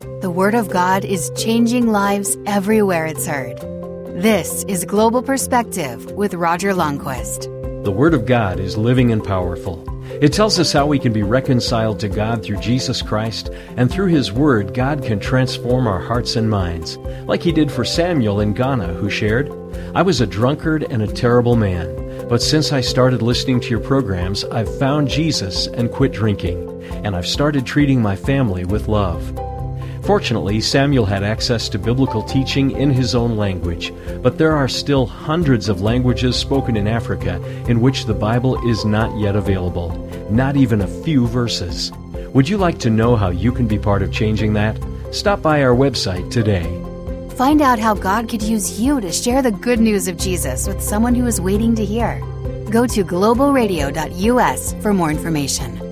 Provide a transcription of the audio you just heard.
The Word of God is changing lives everywhere it's heard. This is Global Perspective with Roger Lundquist. The Word of God is living and powerful. It tells us how we can be reconciled to God through Jesus Christ, and through His Word, God can transform our hearts and minds, like He did for Samuel in Ghana, who shared, I was a drunkard and a terrible man, but since I started listening to your programs, I've found Jesus and quit drinking, and I've started treating my family with love. Fortunately, Samuel had access to biblical teaching in his own language, but there are still hundreds of languages spoken in Africa in which the Bible is not yet available, not even a few verses. Would you like to know how you can be part of changing that? Stop by our website today. Find out how God could use you to share the good news of Jesus with someone who is waiting to hear. Go to globalradio.us for more information.